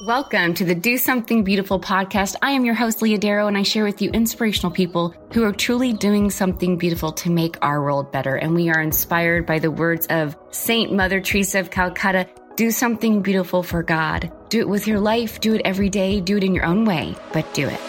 Welcome to the Do Something Beautiful podcast. I am your host, Leah Darrow, and I share with you inspirational people who are truly doing something beautiful to make our world better. And we are inspired by the words of Saint Mother Teresa of Calcutta do something beautiful for God. Do it with your life, do it every day, do it in your own way, but do it.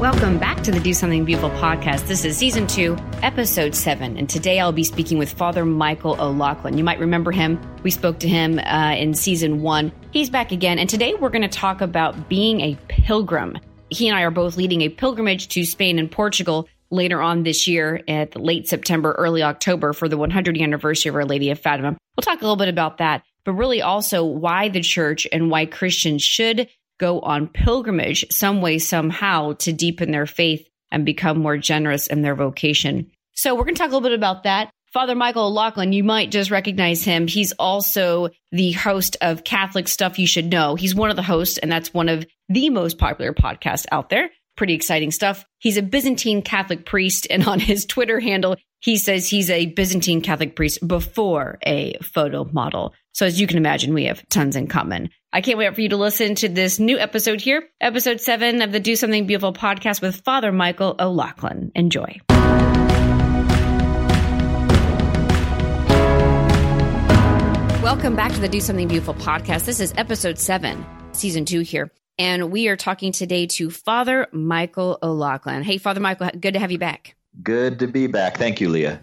Welcome back to the Do Something Beautiful podcast. This is season two, episode seven. And today I'll be speaking with Father Michael O'Loughlin. You might remember him. We spoke to him uh, in season one. He's back again. And today we're going to talk about being a pilgrim. He and I are both leading a pilgrimage to Spain and Portugal later on this year at late September, early October for the 100th anniversary of Our Lady of Fatima. We'll talk a little bit about that, but really also why the church and why Christians should go on pilgrimage some way, somehow to deepen their faith and become more generous in their vocation. So we're going to talk a little bit about that. Father Michael O'Loughlin, you might just recognize him. He's also the host of Catholic Stuff You Should Know. He's one of the hosts, and that's one of the most popular podcasts out there. Pretty exciting stuff. He's a Byzantine Catholic priest, and on his Twitter handle, he says he's a Byzantine Catholic priest before a photo model. So as you can imagine, we have tons in common. I can't wait for you to listen to this new episode here, episode seven of the Do Something Beautiful podcast with Father Michael O'Loughlin. Enjoy. Welcome back to the Do Something Beautiful podcast. This is episode seven, season two here. And we are talking today to Father Michael O'Loughlin. Hey, Father Michael, good to have you back. Good to be back. Thank you, Leah.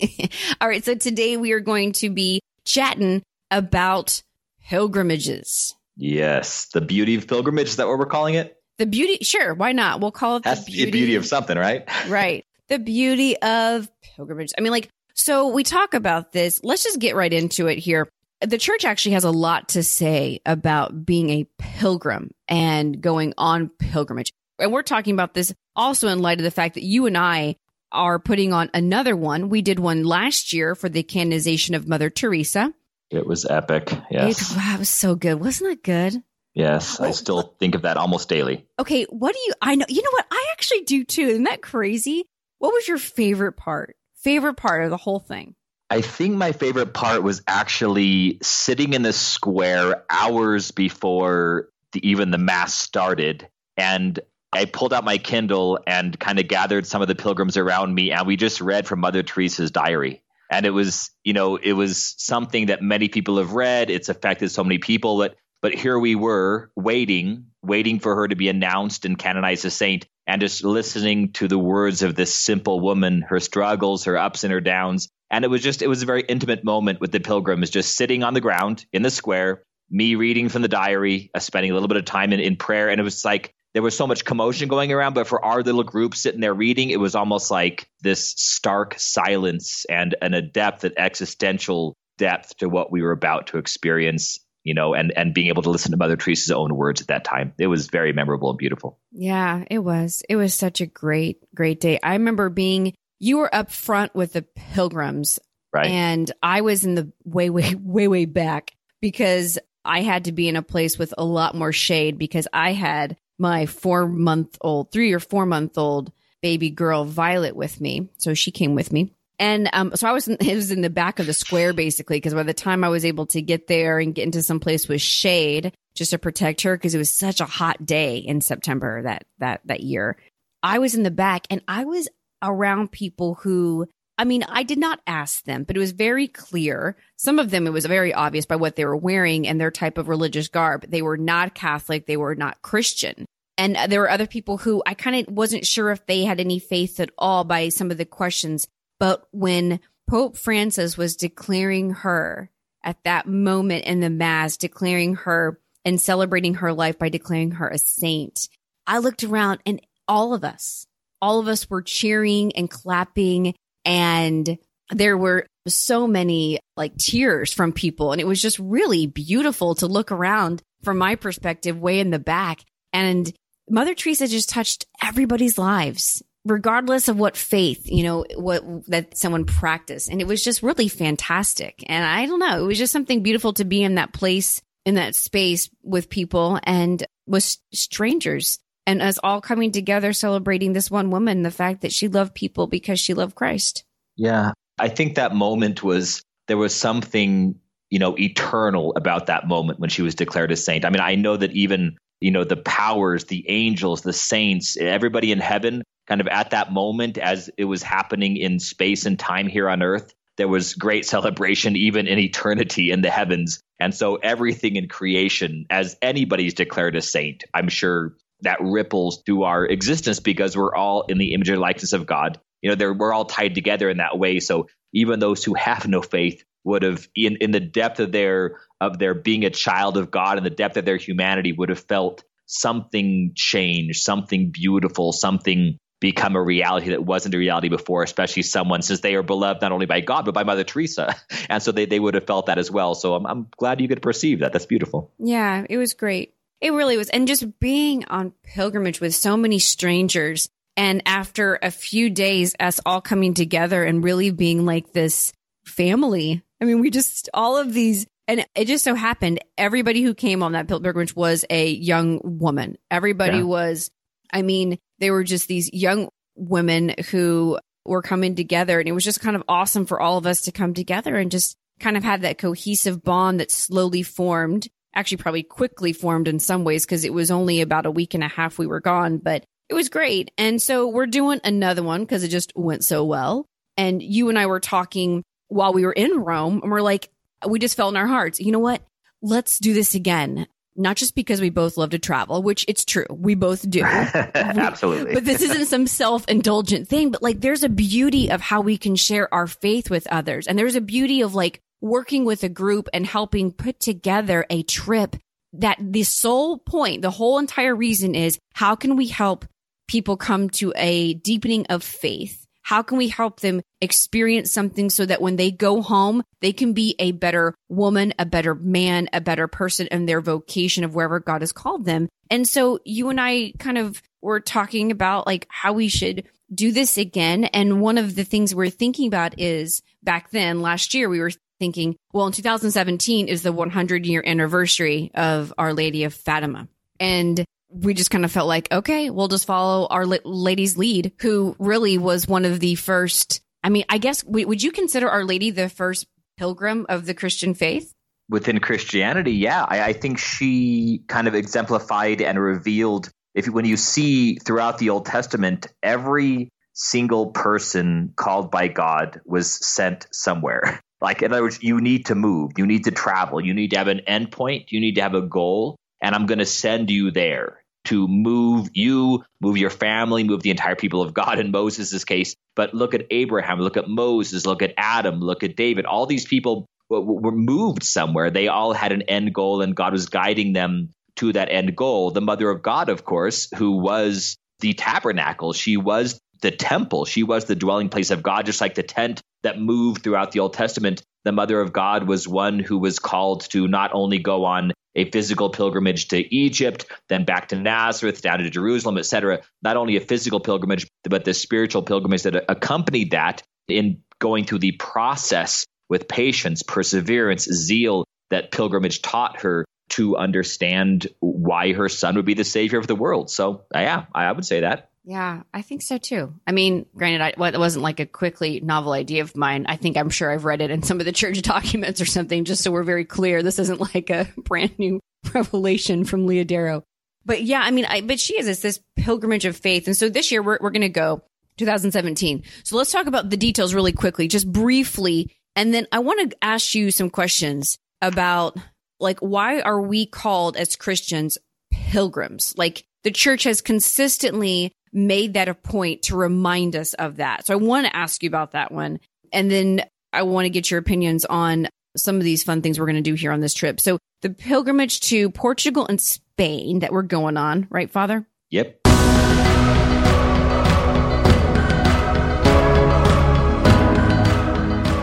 All right. So today we are going to be chatting about pilgrimages. Yes. The beauty of pilgrimage. Is that what we're calling it? The beauty. Sure. Why not? We'll call it the beauty, beauty of something, right? right. The beauty of pilgrimage. I mean, like, so we talk about this. Let's just get right into it here. The church actually has a lot to say about being a pilgrim and going on pilgrimage. And we're talking about this also in light of the fact that you and I are putting on another one. We did one last year for the canonization of Mother Teresa. It was epic. Yes. It, wow, it was so good. Wasn't it good? Yes, I still think of that almost daily. Okay, what do you I know you know what? I actually do too. Isn't that crazy? What was your favorite part? Favorite part of the whole thing? I think my favorite part was actually sitting in the square hours before the, even the mass started and I pulled out my Kindle and kind of gathered some of the pilgrims around me and we just read from Mother Teresa's diary and it was you know it was something that many people have read. It's affected so many people but but here we were waiting waiting for her to be announced and canonized as saint and just listening to the words of this simple woman her struggles her ups and her downs. And it was just it was a very intimate moment with the pilgrims just sitting on the ground in the square me reading from the diary uh, spending a little bit of time in, in prayer. And it was like there was so much commotion going around, but for our little group sitting there reading, it was almost like this stark silence and, and a depth, an existential depth to what we were about to experience, you know, and, and being able to listen to Mother Teresa's own words at that time. It was very memorable and beautiful. Yeah, it was. It was such a great, great day. I remember being, you were up front with the pilgrims. Right. And I was in the way, way, way, way back because I had to be in a place with a lot more shade because I had my four month old, three or four month old baby girl Violet with me. So she came with me. And um, so I was in, it was in the back of the square basically because by the time I was able to get there and get into some place with shade just to protect her because it was such a hot day in September that that that year, I was in the back and I was around people who I mean, I did not ask them, but it was very clear. Some of them, it was very obvious by what they were wearing and their type of religious garb. They were not Catholic. They were not Christian. And there were other people who I kind of wasn't sure if they had any faith at all by some of the questions. But when Pope Francis was declaring her at that moment in the Mass, declaring her and celebrating her life by declaring her a saint, I looked around and all of us, all of us were cheering and clapping and there were so many like tears from people. And it was just really beautiful to look around from my perspective, way in the back. And Mother Teresa just touched everybody's lives, regardless of what faith, you know, what that someone practiced. And it was just really fantastic. And I don't know, it was just something beautiful to be in that place, in that space with people and with strangers and us all coming together celebrating this one woman, the fact that she loved people because she loved Christ. Yeah. I think that moment was there was something you know, eternal about that moment when she was declared a saint. I mean, I know that even, you know, the powers, the angels, the saints, everybody in heaven, kind of at that moment as it was happening in space and time here on earth, there was great celebration even in eternity in the heavens. And so everything in creation, as anybody's declared a saint, I'm sure that ripples through our existence because we're all in the image and likeness of God. You know, we're all tied together in that way. So even those who have no faith would have, in, in the depth of their of their being a child of God and the depth of their humanity, would have felt something change, something beautiful, something become a reality that wasn't a reality before, especially someone since they are beloved not only by God but by Mother Teresa, and so they they would have felt that as well. So I'm I'm glad you could perceive that. That's beautiful. Yeah, it was great. It really was, and just being on pilgrimage with so many strangers, and after a few days, us all coming together and really being like this family. I mean, we just all of these and it just so happened everybody who came on that pilgrimage was a young woman. Everybody yeah. was, I mean, they were just these young women who were coming together. And it was just kind of awesome for all of us to come together and just kind of have that cohesive bond that slowly formed, actually, probably quickly formed in some ways because it was only about a week and a half we were gone, but it was great. And so we're doing another one because it just went so well. And you and I were talking while we were in Rome and we're like, we just felt in our hearts, you know what? Let's do this again not just because we both love to travel, which it's true. We both do. Absolutely. but this isn't some self indulgent thing, but like there's a beauty of how we can share our faith with others. And there's a beauty of like working with a group and helping put together a trip that the sole point, the whole entire reason is how can we help people come to a deepening of faith how can we help them experience something so that when they go home, they can be a better woman, a better man, a better person in their vocation of wherever God has called them? And so you and I kind of were talking about like how we should do this again. And one of the things we're thinking about is back then, last year, we were thinking, well, in 2017 is the 100 year anniversary of Our Lady of Fatima. And we just kind of felt like, okay, we'll just follow our lady's lead, who really was one of the first. I mean, I guess, would you consider Our Lady the first pilgrim of the Christian faith? Within Christianity, yeah. I, I think she kind of exemplified and revealed. If when you see throughout the Old Testament, every single person called by God was sent somewhere. Like, in other words, you need to move, you need to travel, you need to have an endpoint, you need to have a goal, and I'm going to send you there to move you, move your family, move the entire people of God in Moses' case. But look at Abraham, look at Moses, look at Adam, look at David. All these people were moved somewhere. They all had an end goal, and God was guiding them to that end goal. The mother of God, of course, who was the tabernacle, she was the temple, she was the dwelling place of God, just like the tent that moved throughout the Old Testament. The mother of God was one who was called to not only go on a physical pilgrimage to Egypt, then back to Nazareth, down to Jerusalem, etc. Not only a physical pilgrimage, but the spiritual pilgrimage that accompanied that in going through the process with patience, perseverance, zeal that pilgrimage taught her to understand why her son would be the savior of the world. So, yeah, I would say that. Yeah, I think so too. I mean, granted, I, well, it wasn't like a quickly novel idea of mine. I think I'm sure I've read it in some of the church documents or something, just so we're very clear. This isn't like a brand new revelation from Leah Darrow. But yeah, I mean, I, but she is it's this pilgrimage of faith. And so this year we're, we're going to go 2017. So let's talk about the details really quickly, just briefly. And then I want to ask you some questions about like, why are we called as Christians pilgrims? Like the church has consistently made that a point to remind us of that. So I want to ask you about that one. And then I want to get your opinions on some of these fun things we're going to do here on this trip. So the pilgrimage to Portugal and Spain that we're going on, right, Father? Yep.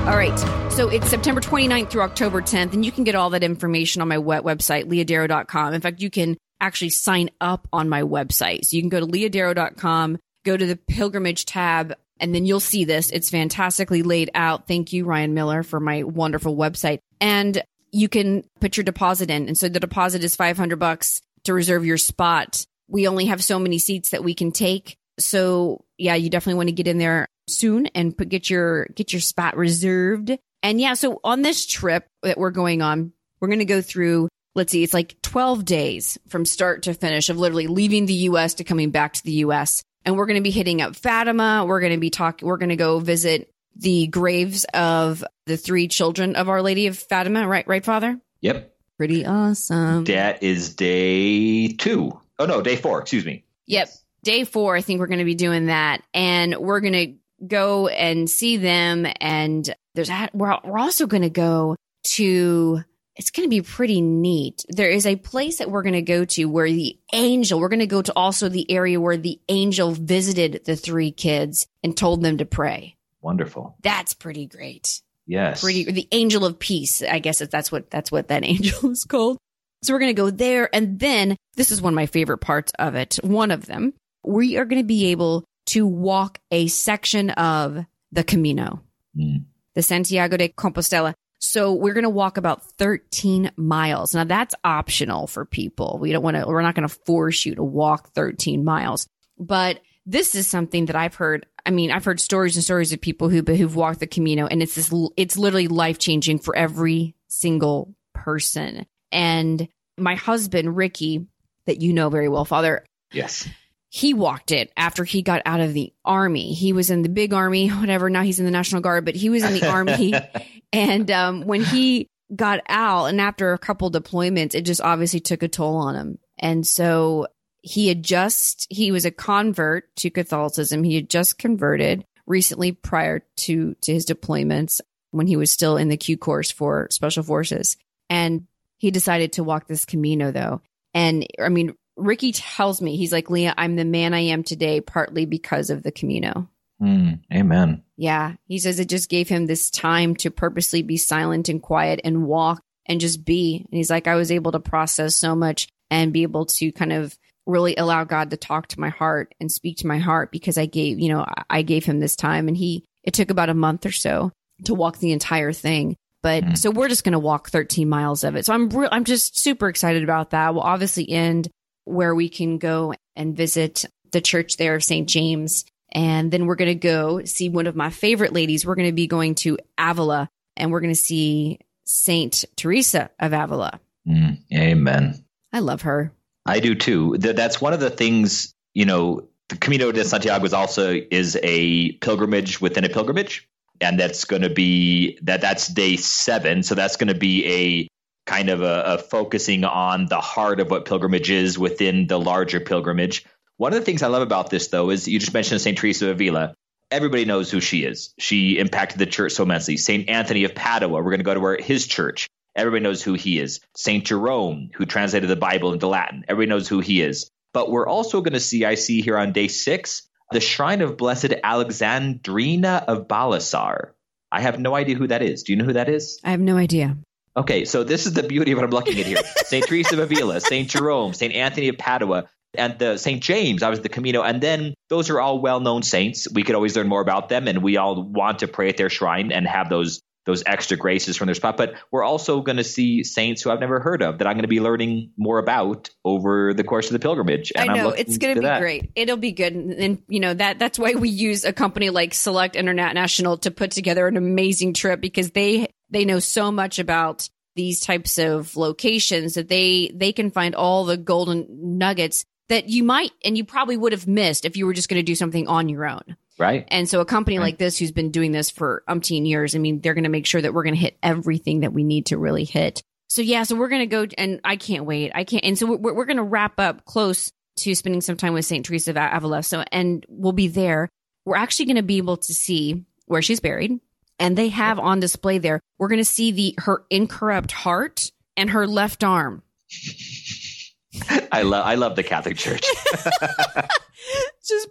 All right. So it's September 29th through October 10th, and you can get all that information on my web website, leahdarrow.com. In fact, you can actually sign up on my website. So you can go to leahdarrow.com, go to the pilgrimage tab, and then you'll see this. It's fantastically laid out. Thank you, Ryan Miller, for my wonderful website. And you can put your deposit in. And so the deposit is 500 bucks to reserve your spot. We only have so many seats that we can take. So yeah, you definitely want to get in there soon and put, get your, get your spot reserved. And yeah, so on this trip that we're going on, we're going to go through, let's see, it's like 12 days from start to finish of literally leaving the US to coming back to the US. And we're going to be hitting up Fatima. We're going to be talking, we're going to go visit the graves of the three children of Our Lady of Fatima, right? Right, Father? Yep. Pretty awesome. That is day two. Oh, no, day four. Excuse me. Yep. Day four, I think we're going to be doing that. And we're going to go and see them. And there's, we're, we're also going to go to, it's going to be pretty neat. There is a place that we're going to go to where the angel, we're going to go to also the area where the angel visited the three kids and told them to pray. Wonderful. That's pretty great. Yes. Pretty, the angel of peace. I guess if that's what, that's what that angel is called. So we're going to go there. And then this is one of my favorite parts of it. One of them, we are going to be able to walk a section of the Camino, Mm. the Santiago de Compostela. So we're going to walk about 13 miles. Now that's optional for people. We don't want to, we're not going to force you to walk 13 miles, but this is something that I've heard. I mean, I've heard stories and stories of people who, who've walked the Camino and it's this, it's literally life changing for every single person. And my husband, Ricky, that you know very well, father, Yes. He walked it after he got out of the army. He was in the big army, whatever. Now he's in the National Guard, but he was in the army. And um, when he got out, and after a couple deployments, it just obviously took a toll on him. And so he had just, he was a convert to Catholicism. He had just converted recently prior to, to his deployments when he was still in the Q course for special forces. And he decided to walk this Camino though. And I mean, Ricky tells me, he's like, Leah, I'm the man I am today, partly because of the Camino. Mm, amen. Yeah. He says it just gave him this time to purposely be silent and quiet and walk and just be. And he's like, I was able to process so much and be able to kind of really allow God to talk to my heart and speak to my heart because I gave, you know, I- gave him this time and he, it took about a month or so to walk the entire thing. But Mm. so we're just going to walk 13 miles of it. So I'm, re- I'm just super excited about that. We'll obviously end where we can go and visit the church there of St. James. And then we're going to go see one of my favorite ladies. We're going to be going to Avila and we're going to see Saint Teresa of Avila. Mm, amen. I love her. I do too. Th- That's one of the things, you know, the Camino de Santiago is also is a pilgrimage within a pilgrimage. And that's going to be that that's day seven. So that's going to be a kind of a, a focusing on the heart of what pilgrimage is within the larger pilgrimage. One of the things I love about this, though, is you just mentioned St. Teresa of Avila. Everybody knows who she is. She impacted the church so immensely. St. Anthony of Padua, we're going to go to where his church. Everybody knows who he is. St. Jerome, who translated the Bible into Latin. Everybody knows who he is. But we're also going to see, I see here on day six, the shrine of Blessed Alexandrina of Balasar. I have no idea who that is. Do you know who that is? I have no idea. Okay, so this is the beauty of what I'm looking at here. St. Teresa of Avila, St. Jerome, St. Anthony of Padua, and the St. James, I was the Camino. And then those are all well-known saints. We could always learn more about them, and we all want to pray at their shrine and have those those extra graces from their spot. But we're also going to see saints who I've never heard of that I'm going to be learning more about over the course of the pilgrimage. And I know it's going to to be that. great. It'll be good, and, and you know that that's why we use a company like Select International to put together an amazing trip because they they know so much about these types of locations that they they can find all the golden nuggets that you might and you probably would have missed if you were just going to do something on your own. Right? And so a company Right. like this who's been doing this for umpteen years, I mean, they're going to make sure that we're going to hit everything that we need to really hit. So yeah, so we're going to go and I can't wait. I can't. And so we're, we're going to wrap up close to spending some time with St. Teresa of Avila. So, and we'll be there. We're actually going to be able to see where she's buried and they have on display there. We're going to see the, her incorrupt heart and her left arm. I love I love the Catholic Church. Just,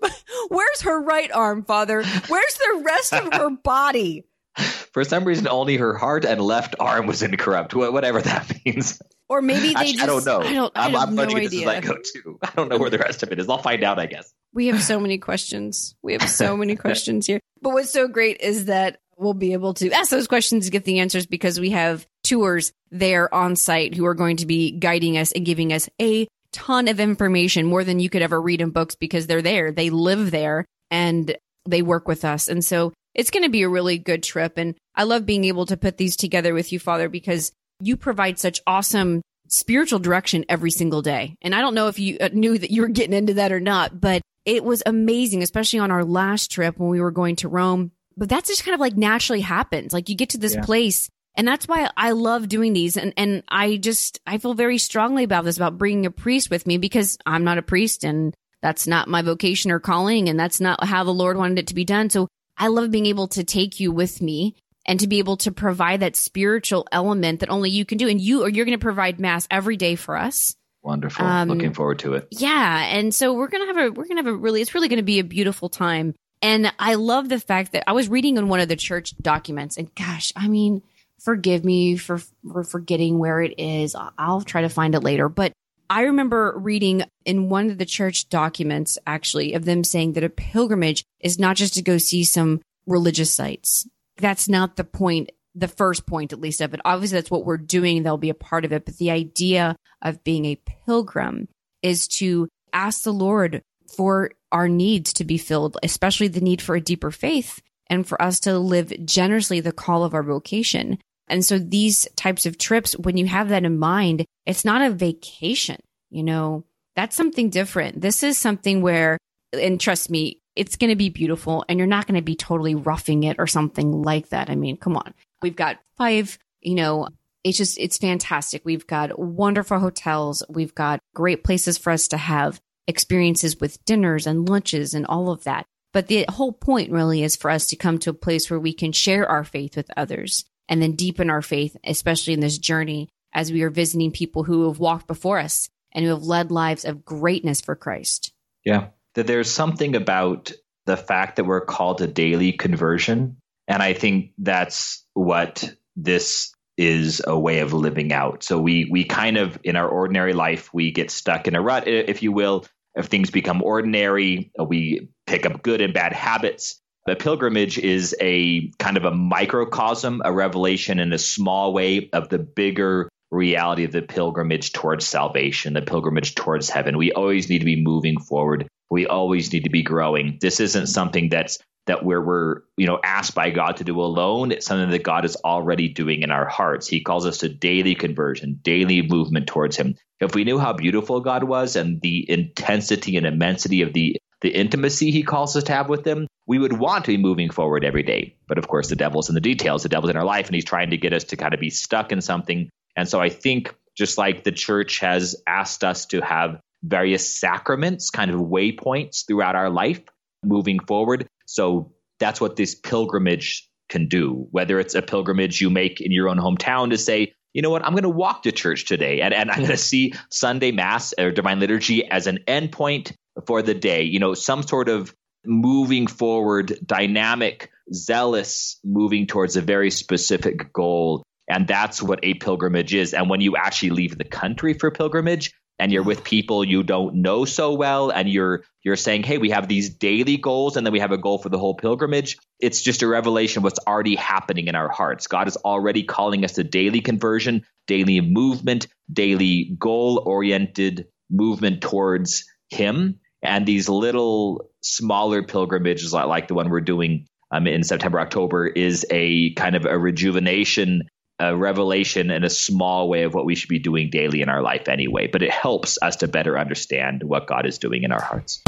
where's her right arm, father? Where's the rest of her body? For some reason, only her heart and left arm was incorrupt. Whatever that means. Or maybe they Actually, just, I don't know. I don't, I I'm, have I'm no if this is idea. let go too. I don't know where the rest of it is. I'll find out, I guess. We have so many questions. We have so many questions here. But what's so great is that we'll be able to ask those questions get the answers because we have tours there on site who are going to be guiding us and giving us a ton of information, more than you could ever read in books because they're there. They live there and they work with us. And so it's going to be a really good trip. And I love being able to put these together with you, Father, because you provide such awesome spiritual direction every single day. And I don't know if you uh, knew that you were getting into that or not, but it was amazing, especially on our last trip when we were going to Rome. But that's just kind of like naturally happens. Like you get to this yeah. place and that's why I love doing these. And, and I just, I feel very strongly about this, about bringing a priest with me because I'm not a priest and that's not my vocation or calling. And that's not how the Lord wanted it to be done. So I love being able to take you with me and to be able to provide that spiritual element that only you can do. And you, or you're going to provide mass every day for us. Wonderful. Um, Looking forward to it. Yeah. And so we're going to have a, we're going to have a really, it's really going to be a beautiful time. And I love the fact that I was reading in one of the church documents and gosh, I mean, forgive me for, for forgetting where it is. I'll try to find it later. But I remember reading in one of the church documents, actually, of them saying that a pilgrimage is not just to go see some religious sites. That's not the point, the first point, at least, of it. Obviously, that's what we're doing. They'll be a part of it. But the idea of being a pilgrim is to ask the Lord for our needs to be filled, especially the need for a deeper faith and for us to live generously the call of our vocation. And so these types of trips, when you have that in mind, it's not a vacation, you know, that's something different. This is something where, and trust me, it's going to be beautiful and you're not going to be totally roughing it or something like that. I mean, come on. We've got five, you know, it's just, it's fantastic. We've got wonderful hotels. We've got great places for us to have experiences with dinners and lunches and all of that. But the whole point really is for us to come to a place where we can share our faith with others and then deepen our faith, especially in this journey as we are visiting people who have walked before us and who have led lives of greatness for Christ. Yeah. That there's something about the fact that we're called to daily conversion. And I think that's what this is a way of living out. So we we kind of in our ordinary life we get stuck in a rut, if you will. If things become ordinary, uh, we pick up good and bad habits. The pilgrimage is a kind of a microcosm, a revelation in a small way of the bigger reality of the pilgrimage towards salvation, the pilgrimage towards heaven. We always need to be moving forward. We always need to be growing. This isn't something that's that where we're you know asked by God to do alone. It's something that God is already doing in our hearts. He calls us to daily conversion, daily movement towards Him. If we knew how beautiful God was and the intensity and immensity of the the intimacy He calls us to have with Him, we would want to be moving forward every day. But of course, the devil's in the details. The devil's in our life, and he's trying to get us to kind of be stuck in something. And so I think just like the church has asked us to have various sacraments, kind of waypoints throughout our life moving forward. So that's what this pilgrimage can do. Whether it's a pilgrimage you make in your own hometown to say, you know what, I'm going to walk to church today and, and I'm going to see Sunday Mass or Divine Liturgy as an endpoint for the day. You know, some sort of moving forward, dynamic, zealous, moving towards a very specific goal. And that's what a pilgrimage is. And when you actually leave the country for pilgrimage and you're with people you don't know so well and you're you're saying, "Hey, we have these daily goals and then we have a goal for the whole pilgrimage." It's just a revelation of what's already happening in our hearts. God is already calling us to daily conversion, daily movement, daily goal-oriented movement towards him. And these little smaller pilgrimages like the one we're doing um, in September, October is a kind of a rejuvenation, a revelation in a small way of what we should be doing daily in our life anyway. But it helps us to better understand what God is doing in our hearts.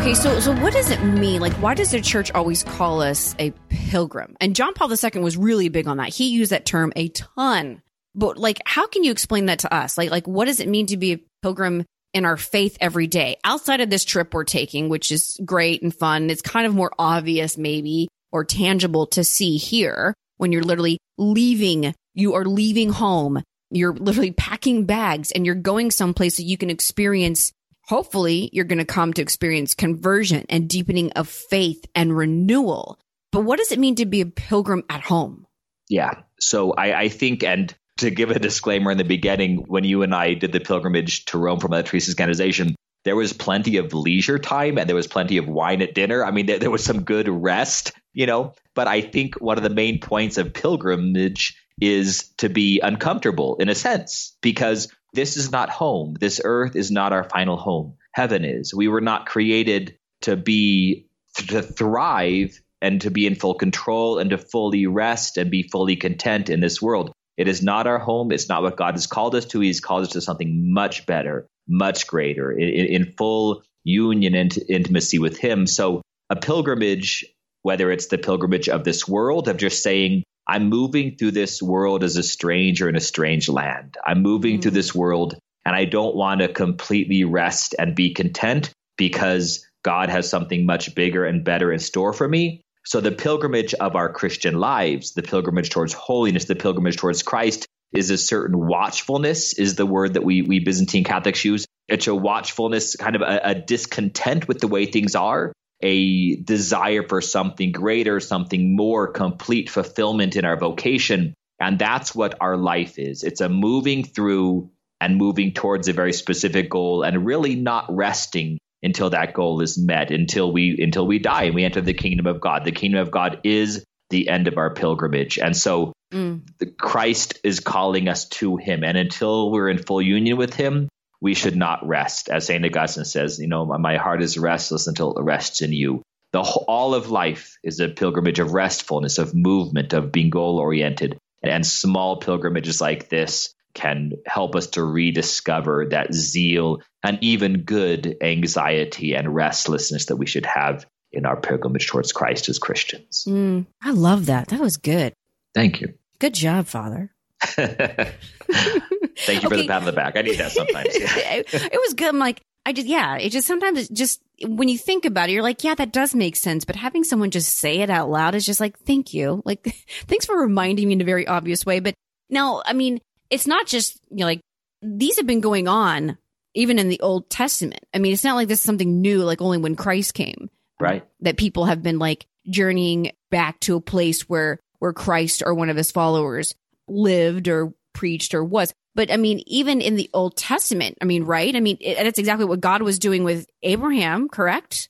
Okay, so so what does it mean? Like, why does the church always call us a pilgrim? And John Paul II was really big on that. He used that term a ton but like, how can you explain that to us? Like, like, what does it mean to be a pilgrim in our faith every day outside of this trip we're taking, which is great and fun? It's kind of more obvious, maybe, or tangible to see here when you're literally leaving. You are leaving home. You're literally packing bags and you're going someplace that you can experience. Hopefully, you're going to come to experience conversion and deepening of faith and renewal. But what does it mean to be a pilgrim at home? Yeah. So I, I think, and to give a disclaimer in the beginning, when you and I did the pilgrimage to Rome for Mother Teresa's canonization, there was plenty of leisure time and there was plenty of wine at dinner. I mean, there, there was some good rest, you know. But I think one of the main points of pilgrimage is to be uncomfortable in a sense, because this is not home. This earth is not our final home. Heaven is. We were not created to be to thrive and to be in full control and to fully rest and be fully content in this world. It is not our home. It's not what God has called us to. He's called us to something much better, much greater, in, in full union and intimacy with Him. So, a pilgrimage, whether it's the pilgrimage of this world, of just saying, I'm moving through this world as a stranger in a strange land. I'm moving mm-hmm. through this world and I don't want to completely rest and be content because God has something much bigger and better in store for me. So the pilgrimage of our Christian lives, the pilgrimage towards holiness, the pilgrimage towards Christ is a certain watchfulness is the word that we, we Byzantine Catholics use. It's a watchfulness, kind of a, a discontent with the way things are, a desire for something greater, something more complete fulfillment in our vocation. And that's what our life is. It's a moving through and moving towards a very specific goal and really not resting until that goal is met until we until we die and we enter the kingdom of God. The kingdom of God is the end of our pilgrimage. And so mm. Christ is calling us to him and until we're in full union with him, we should not rest. As St. Augustine says, you know, my heart is restless until it rests in you. The all of life is a pilgrimage of restfulness, of movement, of being goal oriented. And small pilgrimages like this can help us to rediscover that zeal and even good anxiety and restlessness that we should have in our pilgrimage towards Christ as Christians. Mm, I love that. That was good. Thank you. Good job, Father. Thank you okay. for the pat on the back. I need that sometimes. it was good. I'm like, I just, yeah, it just sometimes just when you think about it, you're like, yeah, that does make sense. But having someone just say it out loud is just like, thank you. Like, thanks for reminding me in a very obvious way. But now, I mean, it's not just, you know, like these have been going on even in the Old Testament. I mean, it's not like this is something new, like only when Christ came. Um, right. that people have been like journeying back to a place where, where Christ or one of his followers lived or preached or was. But I mean, even in the Old Testament, I mean, right? I mean, it, that's exactly what God was doing with Abraham, correct?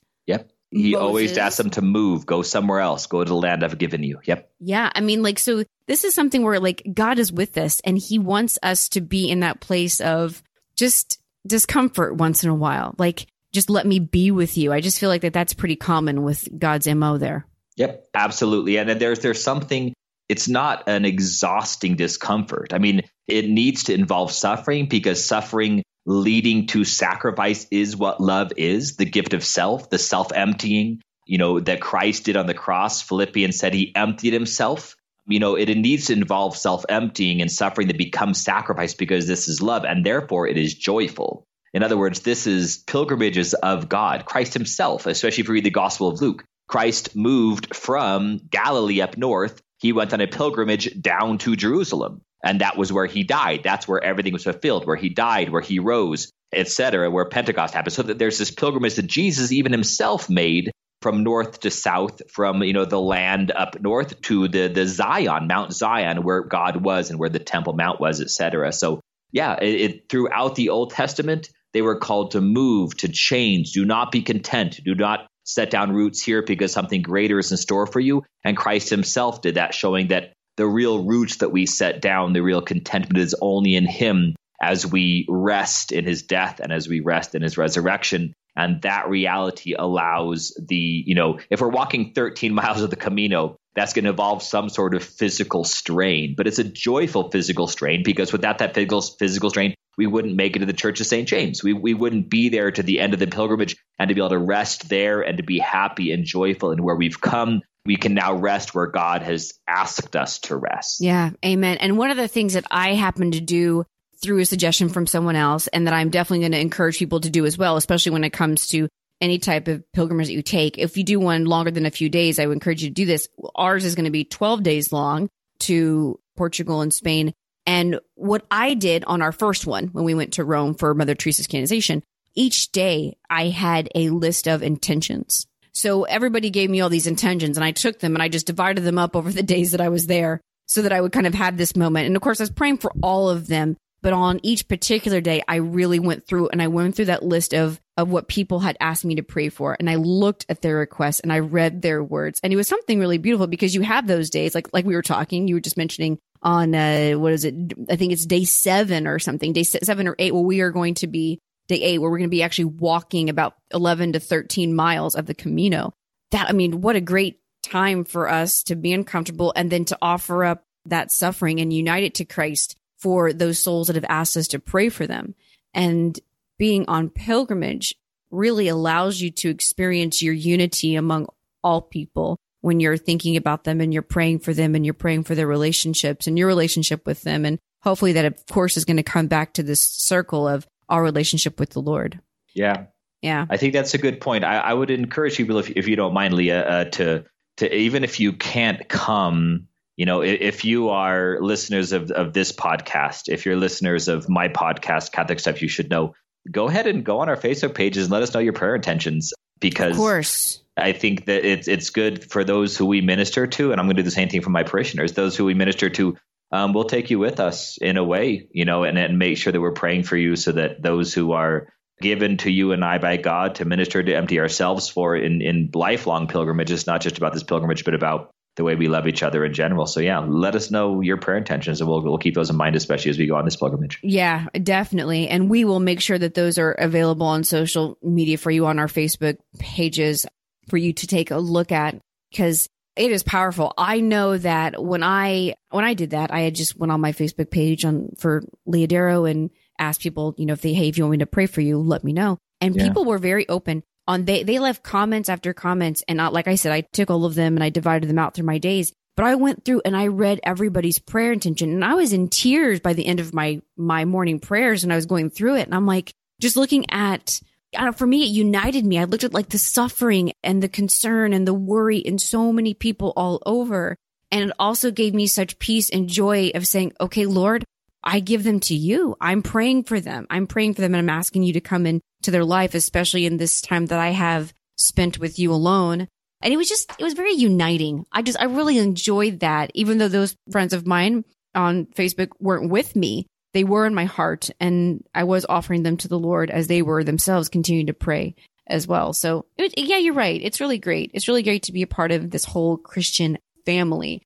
He Moses. always asks them to move, go somewhere else, go to the land I've given you. Yep. Yeah. I mean, like, so this is something where like God is with us and he wants us to be in that place of just discomfort once in a while. Like, just let me be with you. I just feel like that that's pretty common with God's MO there. Yep, absolutely. And then there's there's something it's not an exhausting discomfort. I mean, it needs to involve suffering because suffering leading to sacrifice is what love is, the gift of self, the self-emptying, you know, that Christ did on the cross. Philippians said he emptied himself you know, it needs to involve self emptying and suffering that becomes sacrifice because this is love and therefore it is joyful. In other words, this is pilgrimages of God, Christ himself, especially if you read the Gospel of Luke. Christ moved from Galilee up north. He went on a pilgrimage down to Jerusalem. And that was where he died. That's where everything was fulfilled, where he died, where he rose, etc., where Pentecost happened. So that there's this pilgrimage that Jesus even himself made from north to south, from you know the land up north to the the Zion, Mount Zion, where God was and where the Temple Mount was, etc. So yeah, it, it, throughout the Old Testament, they were called to move, to change. Do not be content. Do not set down roots here because something greater is in store for you. And Christ Himself did that, showing that the real roots that we set down, the real contentment is only in Him as we rest in His death and as we rest in His resurrection. And that reality allows the you know if we're walking 13 miles of the camino that's going to involve some sort of physical strain. But it's a joyful physical strain because without that physical physical strain we wouldn't make it to the church of st james. We, we wouldn't be there to the end of the pilgrimage and to be able to rest there and to be happy and joyful in where we've come we can now rest where god has asked us to rest yeah amen and one of the things that i happen to do through a suggestion from someone else and that I'm definitely going to encourage people to do as well, especially when it comes to any type of pilgrimage that you take. If you do one longer than a few days, I would encourage you to do this. Ours is going to be 12 days long to Portugal and Spain. And what I did on our first one when we went to Rome for Mother Teresa's canonization, each day I had a list of intentions. So everybody gave me all these intentions and I took them and I just divided them up over the days that I was there so that I would kind of have this moment. And of course, I was praying for all of them but on each particular day, I really went through and I went through that list of, of what people had asked me to pray for. And I looked at their requests and I read their words. And it was something really beautiful because you have those days, like, like we were talking, you were just mentioning on, uh, what is it? I think it's day seven or something, day seven or eight. Well, we are going to be day eight, where we're going to be actually walking about 11 to 13 miles of the Camino. That, I mean, what a great time for us to be uncomfortable and then to offer up that suffering and unite it to Christ for those souls that have asked us to pray for them. And being on pilgrimage really allows you to experience your unity among all people when you're thinking about them and you're praying for them and you're praying for their relationships and your relationship with them. And hopefully that, of course, is going to come back to this circle of our relationship with the Lord. Yeah. Yeah. I think that's a good point. I, I would encourage people, if, if you don't mind, Leah, uh, to, to even if you can't come, you know, if, if you are listeners of, of this podcast, if you're listeners of my podcast, Catholic Stuff You Should Know, go ahead and go on our Facebook pages and let us know your prayer intentions because of course I think that it's it's good for those who we minister to, and I'm going to do the same thing for my parishioners. Those who we minister to, um, we'll take you with us in a way, you know, and, and make sure that we're praying for you, so that those who are given to you and I by God to minister to empty ourselves for in in lifelong pilgrimages, not just about this pilgrimage, but about the way we love each other in general. So yeah, let us know your prayer intentions and we'll, we'll keep those in mind, especially as we go on this pilgrimage. Yeah, definitely. And we will make sure that those are available on social media for you on our Facebook pages for you to take a look at because it is powerful. I know that when I, when I did that, I had just went on my Facebook page on for Leah Darrow and asked people, you know, if they, Hey, if you want me to pray for you, let me know. And yeah. people were very open on they they left comments after comments and not like I said I took all of them and I divided them out through my days but I went through and I read everybody's prayer intention and I was in tears by the end of my my morning prayers and I was going through it and I'm like just looking at for me it united me I looked at like the suffering and the concern and the worry in so many people all over and it also gave me such peace and joy of saying okay Lord I give them to you. I'm praying for them. I'm praying for them and I'm asking you to come into their life, especially in this time that I have spent with you alone. And it was just, it was very uniting. I just, I really enjoyed that. Even though those friends of mine on Facebook weren't with me, they were in my heart and I was offering them to the Lord as they were themselves continuing to pray as well. So it, yeah, you're right. It's really great. It's really great to be a part of this whole Christian family.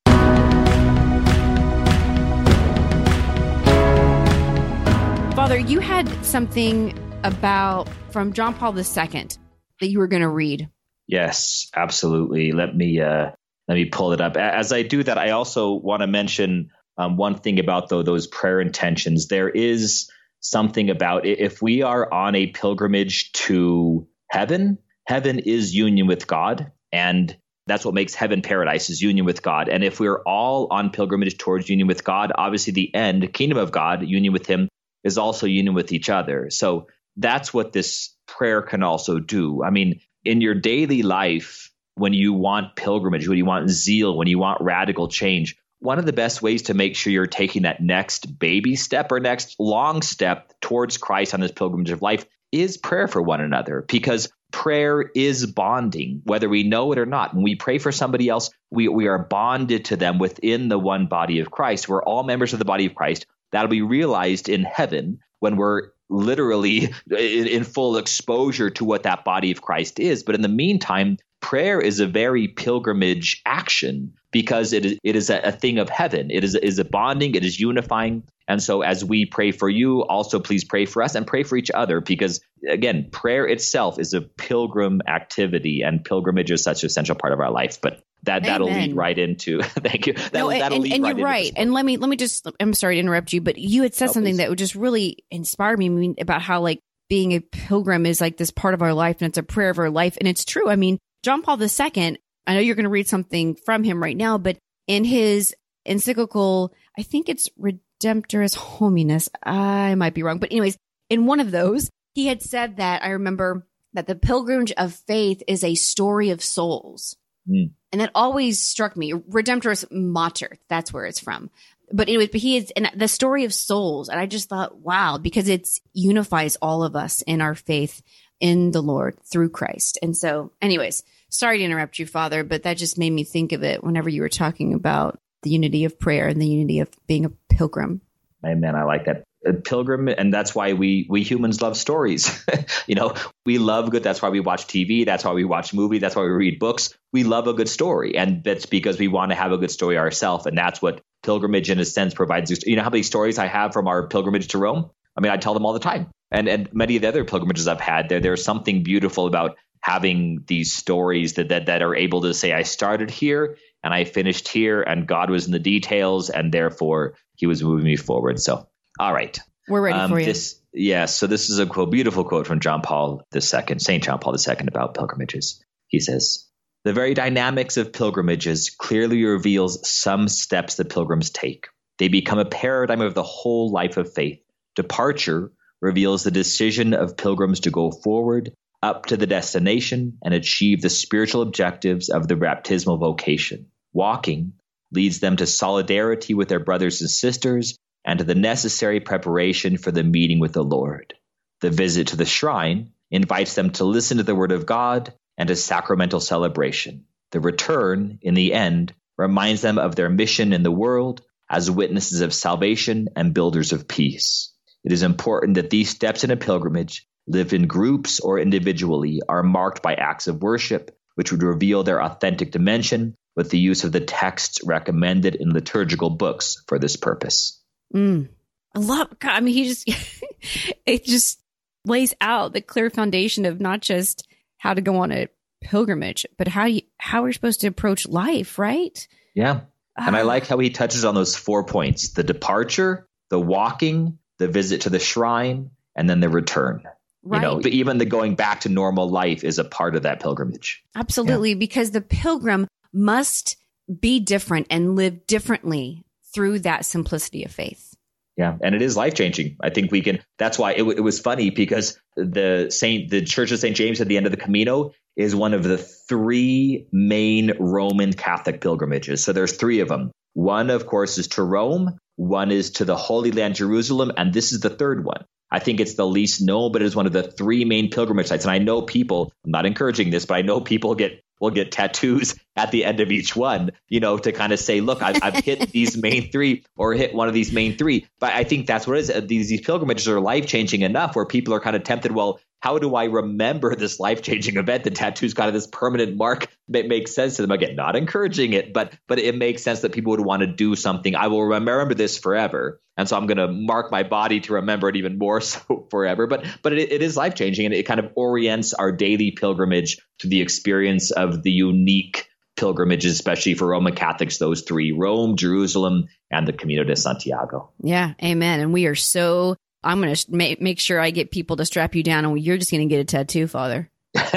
Father, you had something about from John Paul II that you were going to read. Yes, absolutely. Let me uh, let me pull it up. As I do that, I also want to mention um, one thing about though those prayer intentions. There is something about it. if we are on a pilgrimage to heaven, heaven is union with God, and that's what makes heaven paradise is union with God. And if we're all on pilgrimage towards union with God, obviously the end, kingdom of God, union with Him, is also union with each other. So that's what this prayer can also do. I mean, in your daily life, when you want pilgrimage, when you want zeal, when you want radical change, one of the best ways to make sure you're taking that next baby step or next long step towards Christ on this pilgrimage of life is prayer for one another because prayer is bonding, whether we know it or not. When we pray for somebody else, we, we are bonded to them within the one body of Christ. We're all members of the body of Christ. That'll be realized in heaven when we're literally in, in, full exposure to what that body of Christ is. But in the meantime, prayer is a very pilgrimage action because it is, it is a, a thing of heaven. It is, is a bonding, it is unifying. And so as we pray for you, also please pray for us and pray for each other because, again, prayer itself is a pilgrim activity and pilgrimage is such an essential part of our life. But that that'll lead right into thank you that, no, and, and, and right you're right and let me let me just i'm sorry to interrupt you but you had said something please. that would just really inspire me about how like being a pilgrim is like this part of our life and it's a prayer of our life and it's true i mean john paul ii i know you're going to read something from him right now but in his encyclical i think it's redemptoris hominis i might be wrong but anyways in one of those he had said that i remember that the pilgrimage of faith is a story of souls mm. And that always struck me. Redemptoris Mater, that's where it's from. But anyway, but he is and the story of souls. And I just thought, wow, because it unifies all of us in our faith in the Lord through Christ. And so, anyways, sorry to interrupt you, Father, but that just made me think of it whenever you were talking about the unity of prayer and the unity of being a pilgrim. Amen. I like that pilgrim and that's why we we humans love stories you know we love good that's why we watch tv that's why we watch movie that's why we read books we love a good story and that's because we want to have a good story ourselves and that's what pilgrimage in a sense provides you know how many stories i have from our pilgrimage to rome i mean i tell them all the time And and many of the other pilgrimages I've had there, there's something beautiful about having these stories that, that that are able to say, I started here and I finished here, and God was in the details, and therefore He was moving me forward. So, all right, we're ready um, for you. This, yes. Yeah, so this is a quote, beautiful quote from John Paul II, Saint John Paul II, about pilgrimages. He says, "The very dynamics of pilgrimages clearly reveals some steps the pilgrims take. They become a paradigm of the whole life of faith. Departure reveals the decision of pilgrims to go forward up to the destination and achieve the spiritual objectives of the baptismal vocation. Walking leads them to solidarity with their brothers and sisters and to the necessary preparation for the meeting with the Lord. The visit to the shrine invites them to listen to the word of God and to sacramental celebration. The return, in the end, reminds them of their mission in the world as witnesses of salvation and builders of peace. It is important that these steps in a pilgrimage lived in groups or individually, are marked by acts of worship, which would reveal their authentic dimension with the use of the texts recommended in liturgical books for this purpose. Mm. I love, I mean, he just, it just lays out the clear foundation of not just how to go on a pilgrimage, but how you, how we're supposed to approach life, right? Yeah. And I ah. like how he touches on those four points the departure, the walking, the visit to the shrine, and then the return. Right. You know, but even the going back to normal life is a part of that pilgrimage. Absolutely, yeah. because the pilgrim must be different and live differently through that simplicity of faith. Yeah, and it is life changing. I think we can. That's why it, it, was funny because the Saint, the Church of Saint James at the end of the Camino is one of the three main Roman Catholic pilgrimages. So there's three of them. One, of course, is to Rome. One is to the Holy Land, Jerusalem, and this is the third one. I think it's the least known, but it is one of the three main pilgrimage sites. And I know people, I'm not encouraging this, but I know people get will get tattoos at the end of each one, you know, to kind of say, look, I've, I've hit these main three or hit one of these main three. But I think that's what it is. These, these pilgrimages are life changing enough where people are kind of tempted, well, how do I remember this life changing event? The tattoo's kind of this permanent mark that makes sense to them. Again, not encouraging it, but but it makes sense that people would want to do something. I will remember this forever, and so I'm going to mark my body to remember it even more so forever. But but it, it is life changing, and it kind of orients our daily pilgrimage to the experience of the unique pilgrimages, especially for Roman Catholics, those three Rome, Jerusalem, and the Camino de Santiago. Yeah, amen. And we are so I'm going to make, make sure I get people to strap you down and you're just going to get a tattoo, Father.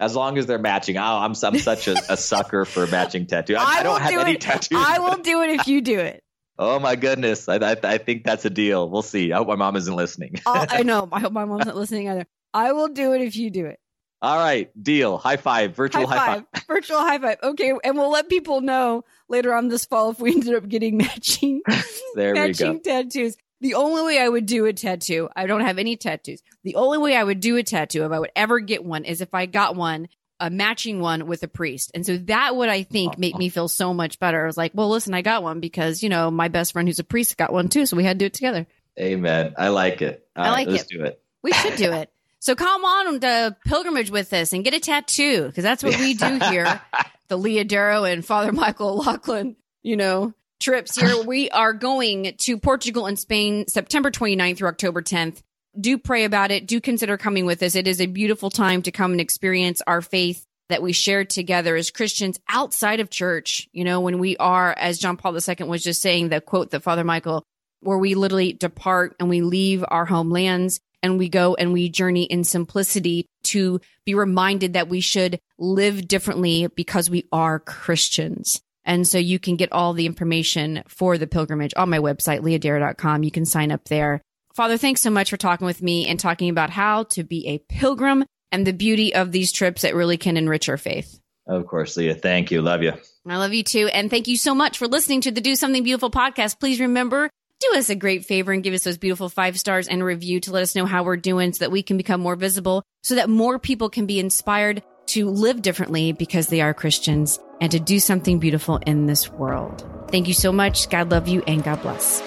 as long as they're matching. Oh, I'm, I'm such a, a sucker for matching tattoo. I, I, I don't have do any it. tattoos. I will do it if you do it. Oh my goodness! I, I, I think that's a deal. We'll see. I hope my mom isn't listening. Oh, I know. I hope my mom's not listening either. I will do it if you do it. All right, deal. High five. Virtual high, high five. five. Virtual high five. Okay, and we'll let people know later on this fall if we ended up getting matching. there matching we go. tattoos. The only way I would do a tattoo, I don't have any tattoos. The only way I would do a tattoo, if I would ever get one, is if I got one, a matching one with a priest. And so that would, I think, make me feel so much better. I was like, well, listen, I got one because, you know, my best friend who's a priest got one too. So we had to do it together. Amen. I like it. All I like right, it. do it. We should do it. So come on the pilgrimage with us and get a tattoo because that's what we do here. the Leah Darrow and Father Michael Lachlan, you know, trips here. we are going to Portugal and Spain September 29th through October 10th. Do pray about it. Do consider coming with us. It is a beautiful time to come and experience our faith that we share together as Christians outside of church. You know, when we are, as John Paul II was just saying, the quote that Father Michael, where we literally depart and we leave our homelands and we go and we journey in simplicity to be reminded that we should live differently because we are Christians. And so you can get all the information for the pilgrimage on my website, leahdarrow.com. You can sign up there. Father, thanks so much for talking with me and talking about how to be a pilgrim and the beauty of these trips that really can enrich our faith. Of course, Leah. Thank you. Love you. I love you too. And thank you so much for listening to the Do Something Beautiful podcast. Please remember, do us a great favor and give us those beautiful five stars and review to let us know how we're doing so that we can become more visible, so that more people can be inspired to live differently because they are Christians and to do something beautiful in this world. Thank you so much. God love you and God bless.